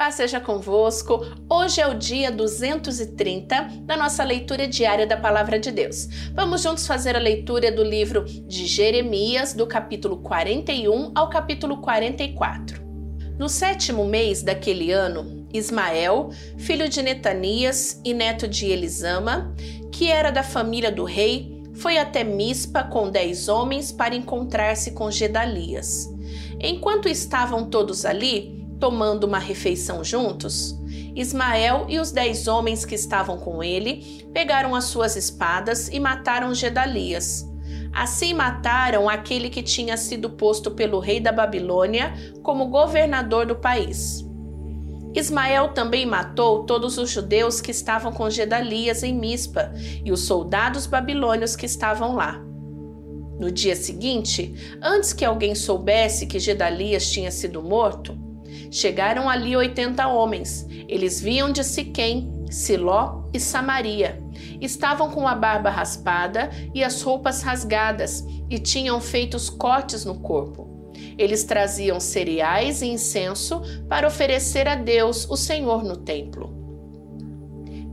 Paz seja convosco. Hoje é o dia 230 da nossa leitura diária da Palavra de Deus. Vamos juntos fazer a leitura do livro de Jeremias, do capítulo 41 ao capítulo 44. No sétimo mês daquele ano, Ismael, filho de Netanias e neto de Elisama, que era da família do rei, foi até Mispa com dez homens para encontrar-se com Gedalias. Enquanto estavam todos ali, tomando uma refeição juntos, Ismael e os dez homens que estavam com ele pegaram as suas espadas e mataram Gedalias. Assim mataram aquele que tinha sido posto pelo rei da Babilônia como governador do país. Ismael também matou todos os judeus que estavam com Gedalias em Mispa e os soldados babilônios que estavam lá. No dia seguinte, antes que alguém soubesse que Gedalias tinha sido morto, Chegaram ali oitenta homens. Eles vinham de Siquém, Siló e Samaria. Estavam com a barba raspada e as roupas rasgadas e tinham feito cortes no corpo. Eles traziam cereais e incenso para oferecer a Deus, o Senhor, no templo.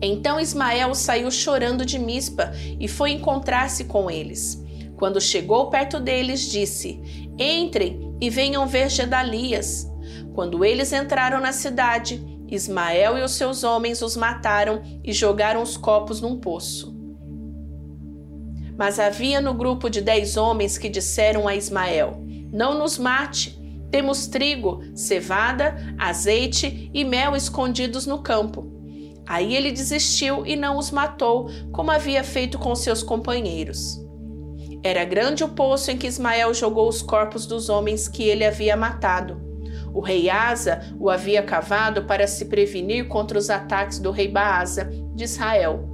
Então Ismael saiu chorando de Mispa e foi encontrar-se com eles. Quando chegou perto deles, disse: Entrem e venham ver Gedalias. Quando eles entraram na cidade, Ismael e os seus homens os mataram e jogaram os copos num poço. Mas havia no grupo de dez homens que disseram a Ismael: Não nos mate, temos trigo, cevada, azeite e mel escondidos no campo. Aí ele desistiu e não os matou, como havia feito com seus companheiros. Era grande o poço em que Ismael jogou os corpos dos homens que ele havia matado. O rei Asa o havia cavado para se prevenir contra os ataques do rei Baasa de Israel.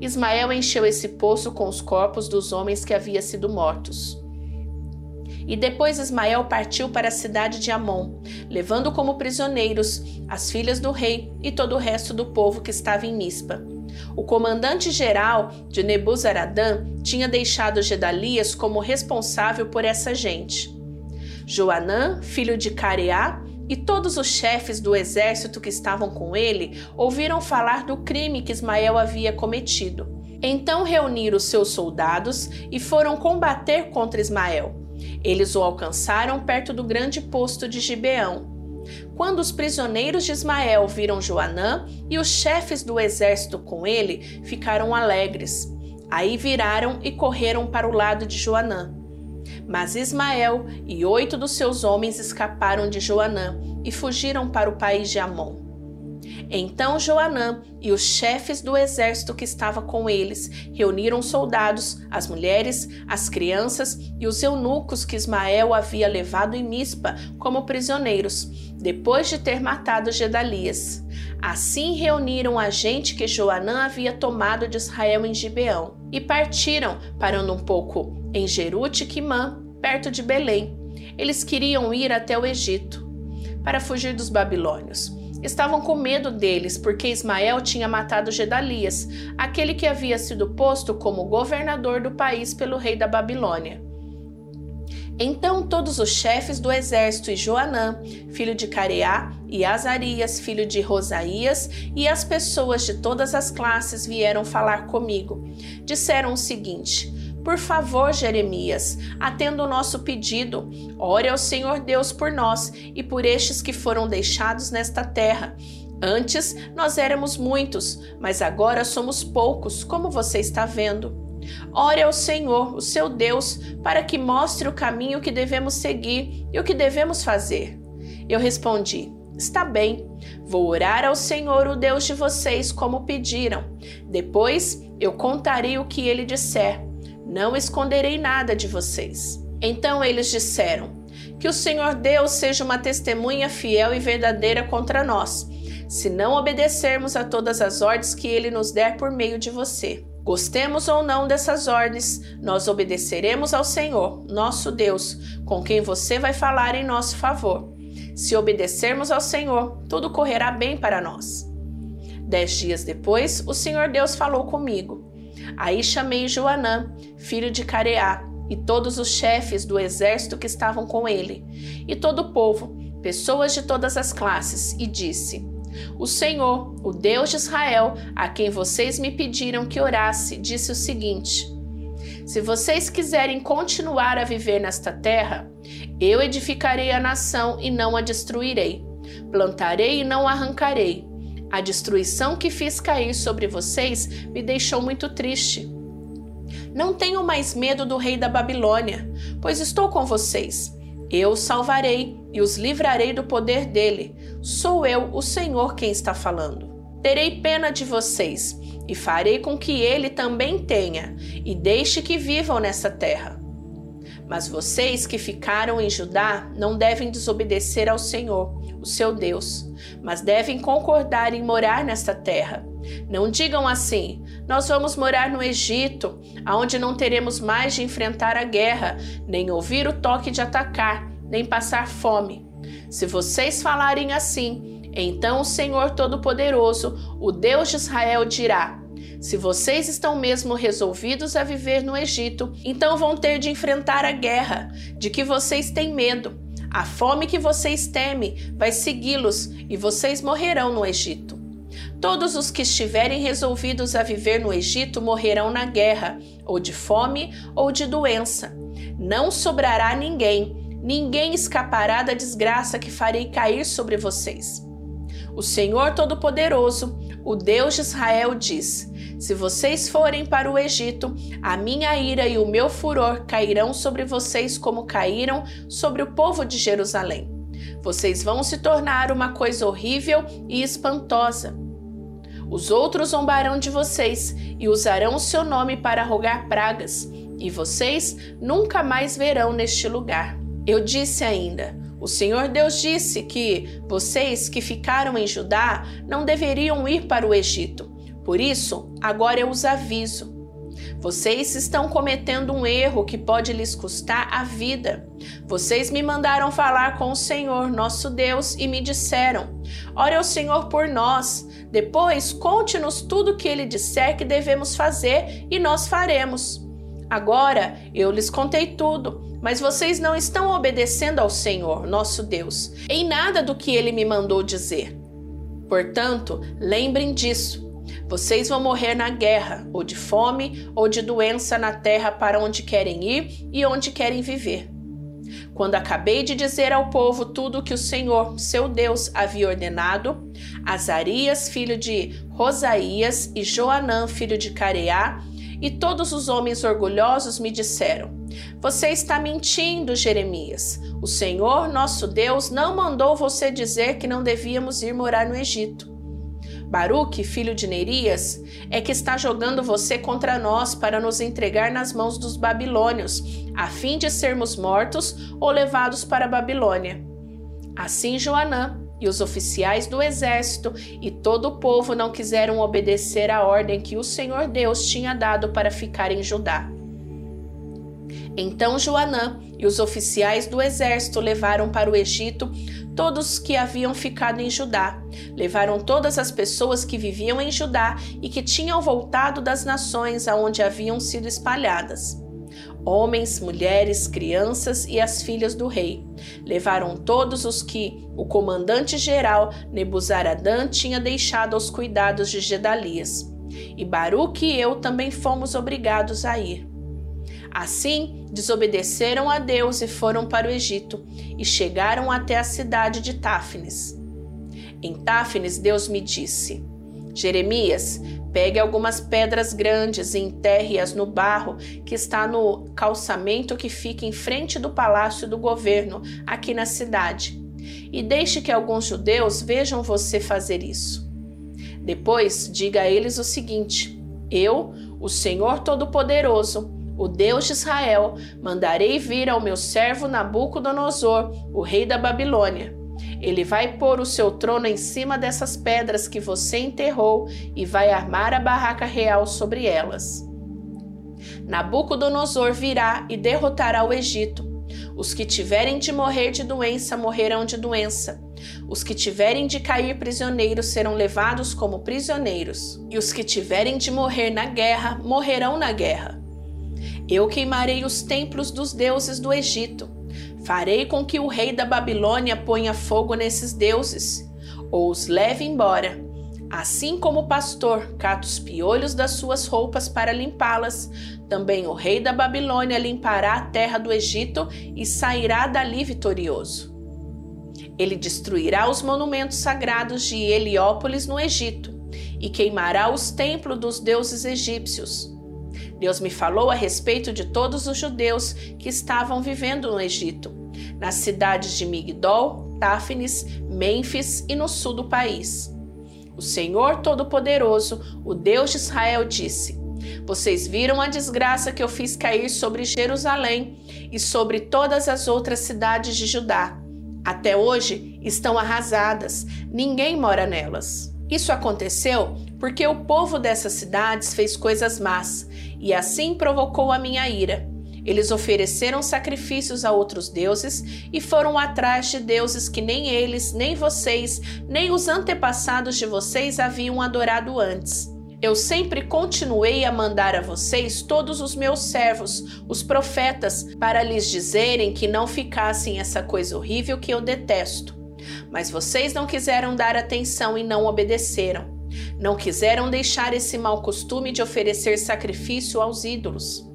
Ismael encheu esse poço com os corpos dos homens que haviam sido mortos. E depois Ismael partiu para a cidade de Amon, levando como prisioneiros as filhas do rei e todo o resto do povo que estava em Mispa. O comandante-geral de Nebuzaradã tinha deixado Gedalias como responsável por essa gente. Joanã, filho de Careá, e todos os chefes do exército que estavam com ele ouviram falar do crime que Ismael havia cometido. Então reuniram seus soldados e foram combater contra Ismael. Eles o alcançaram perto do grande posto de Gibeão. Quando os prisioneiros de Ismael viram Joanã e os chefes do exército com ele, ficaram alegres. Aí viraram e correram para o lado de Joanã. Mas Ismael e oito dos seus homens escaparam de Joanã e fugiram para o país de Amon. Então Joanã e os chefes do exército que estava com eles reuniram os soldados, as mulheres, as crianças e os eunucos que Ismael havia levado em Mispa como prisioneiros, depois de ter matado Gedalias. Assim reuniram a gente que Joanã havia tomado de Israel em Gibeão e partiram, parando um pouco em Jerute-Quimã, perto de Belém. Eles queriam ir até o Egito para fugir dos babilônios. Estavam com medo deles, porque Ismael tinha matado Gedalias, aquele que havia sido posto como governador do país pelo rei da Babilônia. Então todos os chefes do exército e Joanã, filho de Careá, e Azarias, filho de Rosaías, e as pessoas de todas as classes vieram falar comigo. Disseram o seguinte: por favor, Jeremias, atenda o nosso pedido. Ore ao Senhor Deus por nós e por estes que foram deixados nesta terra. Antes nós éramos muitos, mas agora somos poucos, como você está vendo. Ore ao Senhor, o seu Deus, para que mostre o caminho que devemos seguir e o que devemos fazer. Eu respondi: Está bem, vou orar ao Senhor, o Deus de vocês, como pediram. Depois eu contarei o que ele disser. Não esconderei nada de vocês. Então eles disseram: Que o Senhor Deus seja uma testemunha fiel e verdadeira contra nós, se não obedecermos a todas as ordens que ele nos der por meio de você. Gostemos ou não dessas ordens, nós obedeceremos ao Senhor, nosso Deus, com quem você vai falar em nosso favor. Se obedecermos ao Senhor, tudo correrá bem para nós. Dez dias depois, o Senhor Deus falou comigo. Aí chamei Joanã, filho de Careá, e todos os chefes do exército que estavam com ele, e todo o povo, pessoas de todas as classes, e disse: O Senhor, o Deus de Israel, a quem vocês me pediram que orasse, disse o seguinte: Se vocês quiserem continuar a viver nesta terra, eu edificarei a nação e não a destruirei. Plantarei e não arrancarei. A destruição que fiz cair sobre vocês me deixou muito triste. Não tenho mais medo do rei da Babilônia, pois estou com vocês. Eu salvarei e os livrarei do poder dele. Sou eu, o Senhor, quem está falando. Terei pena de vocês e farei com que ele também tenha, e deixe que vivam nessa terra. Mas vocês que ficaram em Judá não devem desobedecer ao Senhor, o seu Deus, mas devem concordar em morar nesta terra. Não digam assim: nós vamos morar no Egito, aonde não teremos mais de enfrentar a guerra, nem ouvir o toque de atacar, nem passar fome. Se vocês falarem assim, então o Senhor Todo-Poderoso, o Deus de Israel, dirá: se vocês estão mesmo resolvidos a viver no Egito, então vão ter de enfrentar a guerra, de que vocês têm medo. A fome que vocês temem vai segui-los e vocês morrerão no Egito. Todos os que estiverem resolvidos a viver no Egito morrerão na guerra, ou de fome ou de doença. Não sobrará ninguém, ninguém escapará da desgraça que farei cair sobre vocês. O Senhor Todo-Poderoso, o Deus de Israel, diz: Se vocês forem para o Egito, a minha ira e o meu furor cairão sobre vocês como caíram sobre o povo de Jerusalém. Vocês vão se tornar uma coisa horrível e espantosa. Os outros zombarão de vocês e usarão o seu nome para rogar pragas, e vocês nunca mais verão neste lugar. Eu disse ainda: o Senhor Deus disse que vocês que ficaram em Judá não deveriam ir para o Egito. Por isso, agora eu os aviso. Vocês estão cometendo um erro que pode lhes custar a vida. Vocês me mandaram falar com o Senhor, nosso Deus, e me disseram: Ore ao Senhor por nós. Depois, conte-nos tudo o que ele disser que devemos fazer e nós faremos. Agora eu lhes contei tudo, mas vocês não estão obedecendo ao Senhor, nosso Deus, em nada do que ele me mandou dizer. Portanto, lembrem disso vocês vão morrer na guerra, ou de fome, ou de doença na terra para onde querem ir e onde querem viver. Quando acabei de dizer ao povo tudo o que o Senhor, seu Deus, havia ordenado, Azarias, filho de Rosaías, e Joanã, filho de Careá, e todos os homens orgulhosos me disseram: Você está mentindo, Jeremias. O Senhor, nosso Deus, não mandou você dizer que não devíamos ir morar no Egito. Baruque, filho de Nerias, é que está jogando você contra nós para nos entregar nas mãos dos babilônios, a fim de sermos mortos ou levados para a Babilônia. Assim Joanã e os oficiais do exército e todo o povo não quiseram obedecer à ordem que o Senhor Deus tinha dado para ficar em Judá. Então Joanã e os oficiais do exército levaram para o Egito todos que haviam ficado em Judá. Levaram todas as pessoas que viviam em Judá e que tinham voltado das nações aonde haviam sido espalhadas. Homens, mulheres, crianças e as filhas do rei. Levaram todos os que o comandante-geral Nebuzaradã tinha deixado aos cuidados de Gedalias. E Baruque e eu também fomos obrigados a ir. Assim, desobedeceram a Deus e foram para o Egito, e chegaram até a cidade de Táfnis. Em Táfnis, Deus me disse: Jeremias, pegue algumas pedras grandes e enterre-as no barro que está no calçamento que fica em frente do palácio do governo, aqui na cidade. E deixe que alguns judeus vejam você fazer isso. Depois, diga a eles o seguinte: Eu, o Senhor Todo-Poderoso, o Deus de Israel, mandarei vir ao meu servo Nabucodonosor, o rei da Babilônia. Ele vai pôr o seu trono em cima dessas pedras que você enterrou e vai armar a barraca real sobre elas. Nabucodonosor virá e derrotará o Egito. Os que tiverem de morrer de doença morrerão de doença. Os que tiverem de cair prisioneiros serão levados como prisioneiros. E os que tiverem de morrer na guerra morrerão na guerra. Eu queimarei os templos dos deuses do Egito. Farei com que o rei da Babilônia ponha fogo nesses deuses, ou os leve embora. Assim como o pastor cata os piolhos das suas roupas para limpá-las, também o rei da Babilônia limpará a terra do Egito e sairá dali vitorioso. Ele destruirá os monumentos sagrados de Heliópolis no Egito e queimará os templos dos deuses egípcios. Deus me falou a respeito de todos os judeus que estavam vivendo no Egito, nas cidades de Migdol, Táfnis, Mênfis e no sul do país. O Senhor Todo-Poderoso, o Deus de Israel, disse: Vocês viram a desgraça que eu fiz cair sobre Jerusalém e sobre todas as outras cidades de Judá. Até hoje estão arrasadas, ninguém mora nelas. Isso aconteceu porque o povo dessas cidades fez coisas más e assim provocou a minha ira. Eles ofereceram sacrifícios a outros deuses e foram atrás de deuses que nem eles, nem vocês, nem os antepassados de vocês haviam adorado antes. Eu sempre continuei a mandar a vocês todos os meus servos, os profetas, para lhes dizerem que não ficassem essa coisa horrível que eu detesto. Mas vocês não quiseram dar atenção e não obedeceram. Não quiseram deixar esse mau costume de oferecer sacrifício aos ídolos.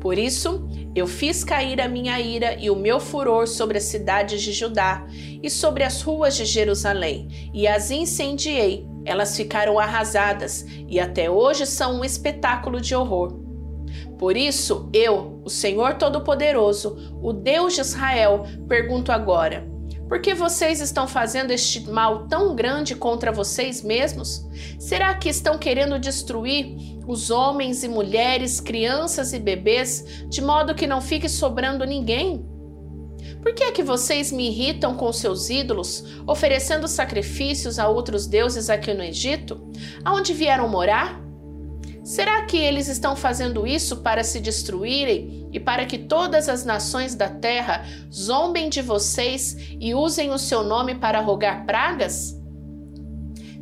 Por isso, eu fiz cair a minha ira e o meu furor sobre as cidades de Judá e sobre as ruas de Jerusalém, e as incendiei. Elas ficaram arrasadas e até hoje são um espetáculo de horror. Por isso, eu, o Senhor Todo-Poderoso, o Deus de Israel, pergunto agora: por que vocês estão fazendo este mal tão grande contra vocês mesmos? Será que estão querendo destruir os homens e mulheres, crianças e bebês, de modo que não fique sobrando ninguém? Por que é que vocês me irritam com seus ídolos, oferecendo sacrifícios a outros deuses aqui no Egito? Aonde vieram morar? Será que eles estão fazendo isso para se destruírem e para que todas as nações da terra zombem de vocês e usem o seu nome para rogar pragas?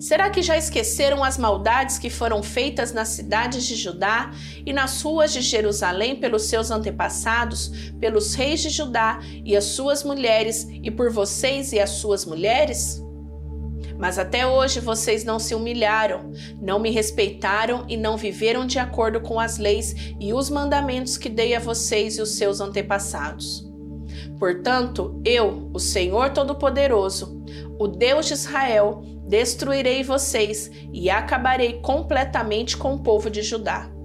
Será que já esqueceram as maldades que foram feitas nas cidades de Judá e nas ruas de Jerusalém pelos seus antepassados, pelos reis de Judá e as suas mulheres, e por vocês e as suas mulheres? Mas até hoje vocês não se humilharam, não me respeitaram e não viveram de acordo com as leis e os mandamentos que dei a vocês e os seus antepassados. Portanto, eu, o Senhor Todo-Poderoso, o Deus de Israel, destruirei vocês e acabarei completamente com o povo de Judá.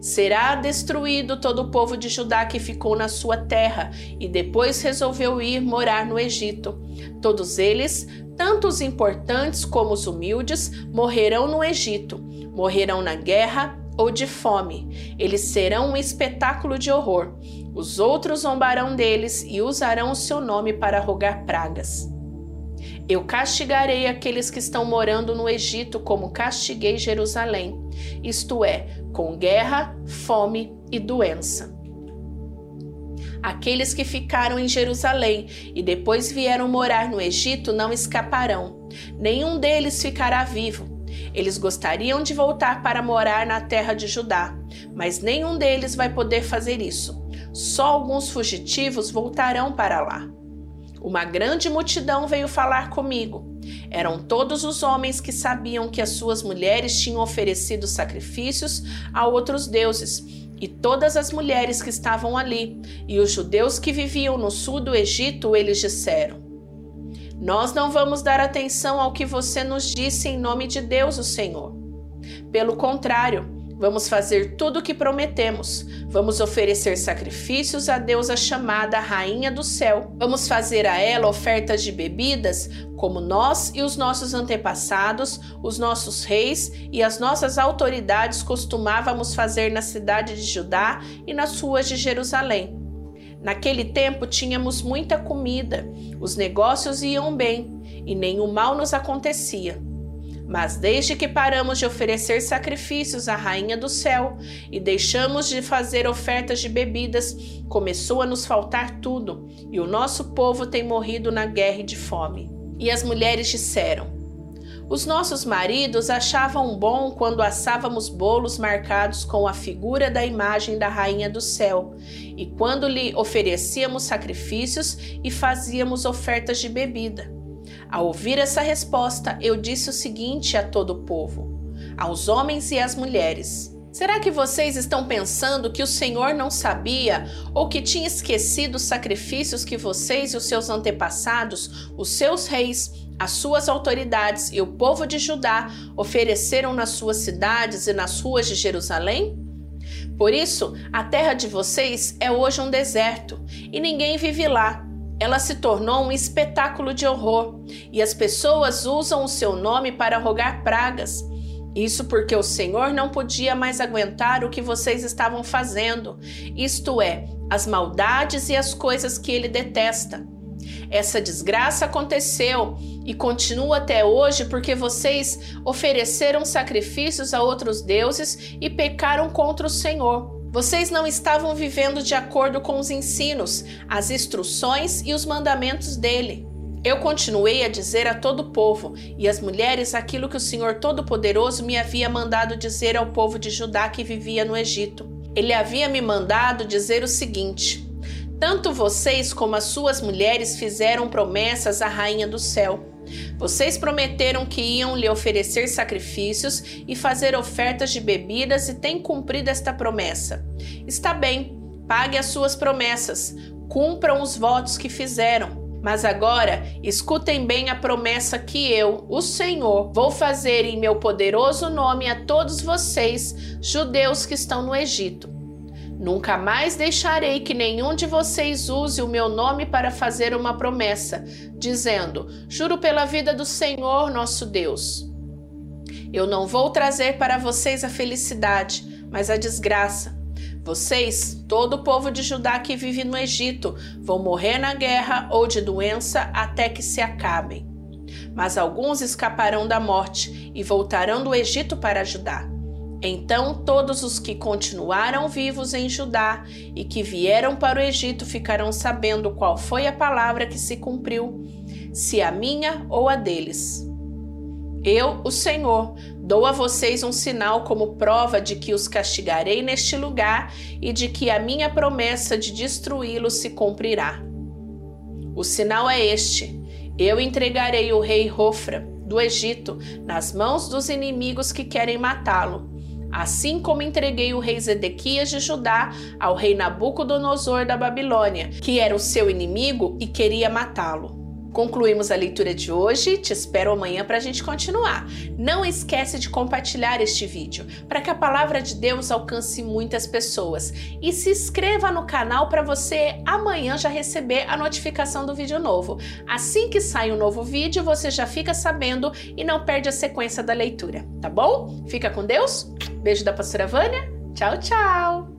Será destruído todo o povo de Judá que ficou na sua terra e depois resolveu ir morar no Egito. Todos eles tanto os importantes como os humildes morrerão no Egito, morrerão na guerra ou de fome. Eles serão um espetáculo de horror. Os outros zombarão deles e usarão o seu nome para rogar pragas. Eu castigarei aqueles que estão morando no Egito como castiguei Jerusalém, isto é, com guerra, fome e doença. Aqueles que ficaram em Jerusalém e depois vieram morar no Egito não escaparão. Nenhum deles ficará vivo. Eles gostariam de voltar para morar na terra de Judá, mas nenhum deles vai poder fazer isso. Só alguns fugitivos voltarão para lá. Uma grande multidão veio falar comigo. Eram todos os homens que sabiam que as suas mulheres tinham oferecido sacrifícios a outros deuses e todas as mulheres que estavam ali, e os judeus que viviam no sul do Egito, eles disseram: Nós não vamos dar atenção ao que você nos disse em nome de Deus, o Senhor. Pelo contrário, Vamos fazer tudo o que prometemos. Vamos oferecer sacrifícios à deusa chamada Rainha do Céu. Vamos fazer a ela ofertas de bebidas, como nós e os nossos antepassados, os nossos reis e as nossas autoridades costumávamos fazer na cidade de Judá e nas ruas de Jerusalém. Naquele tempo tínhamos muita comida, os negócios iam bem e nenhum mal nos acontecia. Mas desde que paramos de oferecer sacrifícios à Rainha do Céu e deixamos de fazer ofertas de bebidas, começou a nos faltar tudo, e o nosso povo tem morrido na guerra e de fome. E as mulheres disseram: Os nossos maridos achavam bom quando assávamos bolos marcados com a figura da imagem da Rainha do Céu e quando lhe oferecíamos sacrifícios e fazíamos ofertas de bebida. Ao ouvir essa resposta, eu disse o seguinte a todo o povo, aos homens e às mulheres: Será que vocês estão pensando que o Senhor não sabia ou que tinha esquecido os sacrifícios que vocês e os seus antepassados, os seus reis, as suas autoridades e o povo de Judá ofereceram nas suas cidades e nas ruas de Jerusalém? Por isso, a terra de vocês é hoje um deserto e ninguém vive lá. Ela se tornou um espetáculo de horror e as pessoas usam o seu nome para rogar pragas. Isso porque o Senhor não podia mais aguentar o que vocês estavam fazendo, isto é, as maldades e as coisas que ele detesta. Essa desgraça aconteceu e continua até hoje porque vocês ofereceram sacrifícios a outros deuses e pecaram contra o Senhor. Vocês não estavam vivendo de acordo com os ensinos, as instruções e os mandamentos dele. Eu continuei a dizer a todo o povo e às mulheres aquilo que o Senhor Todo-Poderoso me havia mandado dizer ao povo de Judá que vivia no Egito. Ele havia me mandado dizer o seguinte: tanto vocês como as suas mulheres fizeram promessas à Rainha do Céu. Vocês prometeram que iam lhe oferecer sacrifícios e fazer ofertas de bebidas e têm cumprido esta promessa. Está bem, pague as suas promessas, cumpram os votos que fizeram. Mas agora escutem bem a promessa que eu, o Senhor, vou fazer em meu poderoso nome a todos vocês, judeus que estão no Egito. Nunca mais deixarei que nenhum de vocês use o meu nome para fazer uma promessa, dizendo: Juro pela vida do Senhor nosso Deus. Eu não vou trazer para vocês a felicidade, mas a desgraça. Vocês, todo o povo de Judá que vive no Egito, vão morrer na guerra ou de doença até que se acabem. Mas alguns escaparão da morte e voltarão do Egito para Judá. Então todos os que continuaram vivos em Judá e que vieram para o Egito ficarão sabendo qual foi a palavra que se cumpriu, se a minha ou a deles. Eu, o Senhor, dou a vocês um sinal como prova de que os castigarei neste lugar e de que a minha promessa de destruí-los se cumprirá. O sinal é este: eu entregarei o rei Rofra do Egito nas mãos dos inimigos que querem matá-lo assim como entreguei o rei Zedequias de Judá ao rei Nabucodonosor da Babilônia, que era o seu inimigo e queria matá-lo. Concluímos a leitura de hoje, te espero amanhã para a gente continuar. Não esquece de compartilhar este vídeo para que a palavra de Deus alcance muitas pessoas e se inscreva no canal para você amanhã já receber a notificação do vídeo novo. Assim que sai um novo vídeo, você já fica sabendo e não perde a sequência da leitura, tá bom? Fica com Deus, beijo da pastora Vânia, tchau, tchau!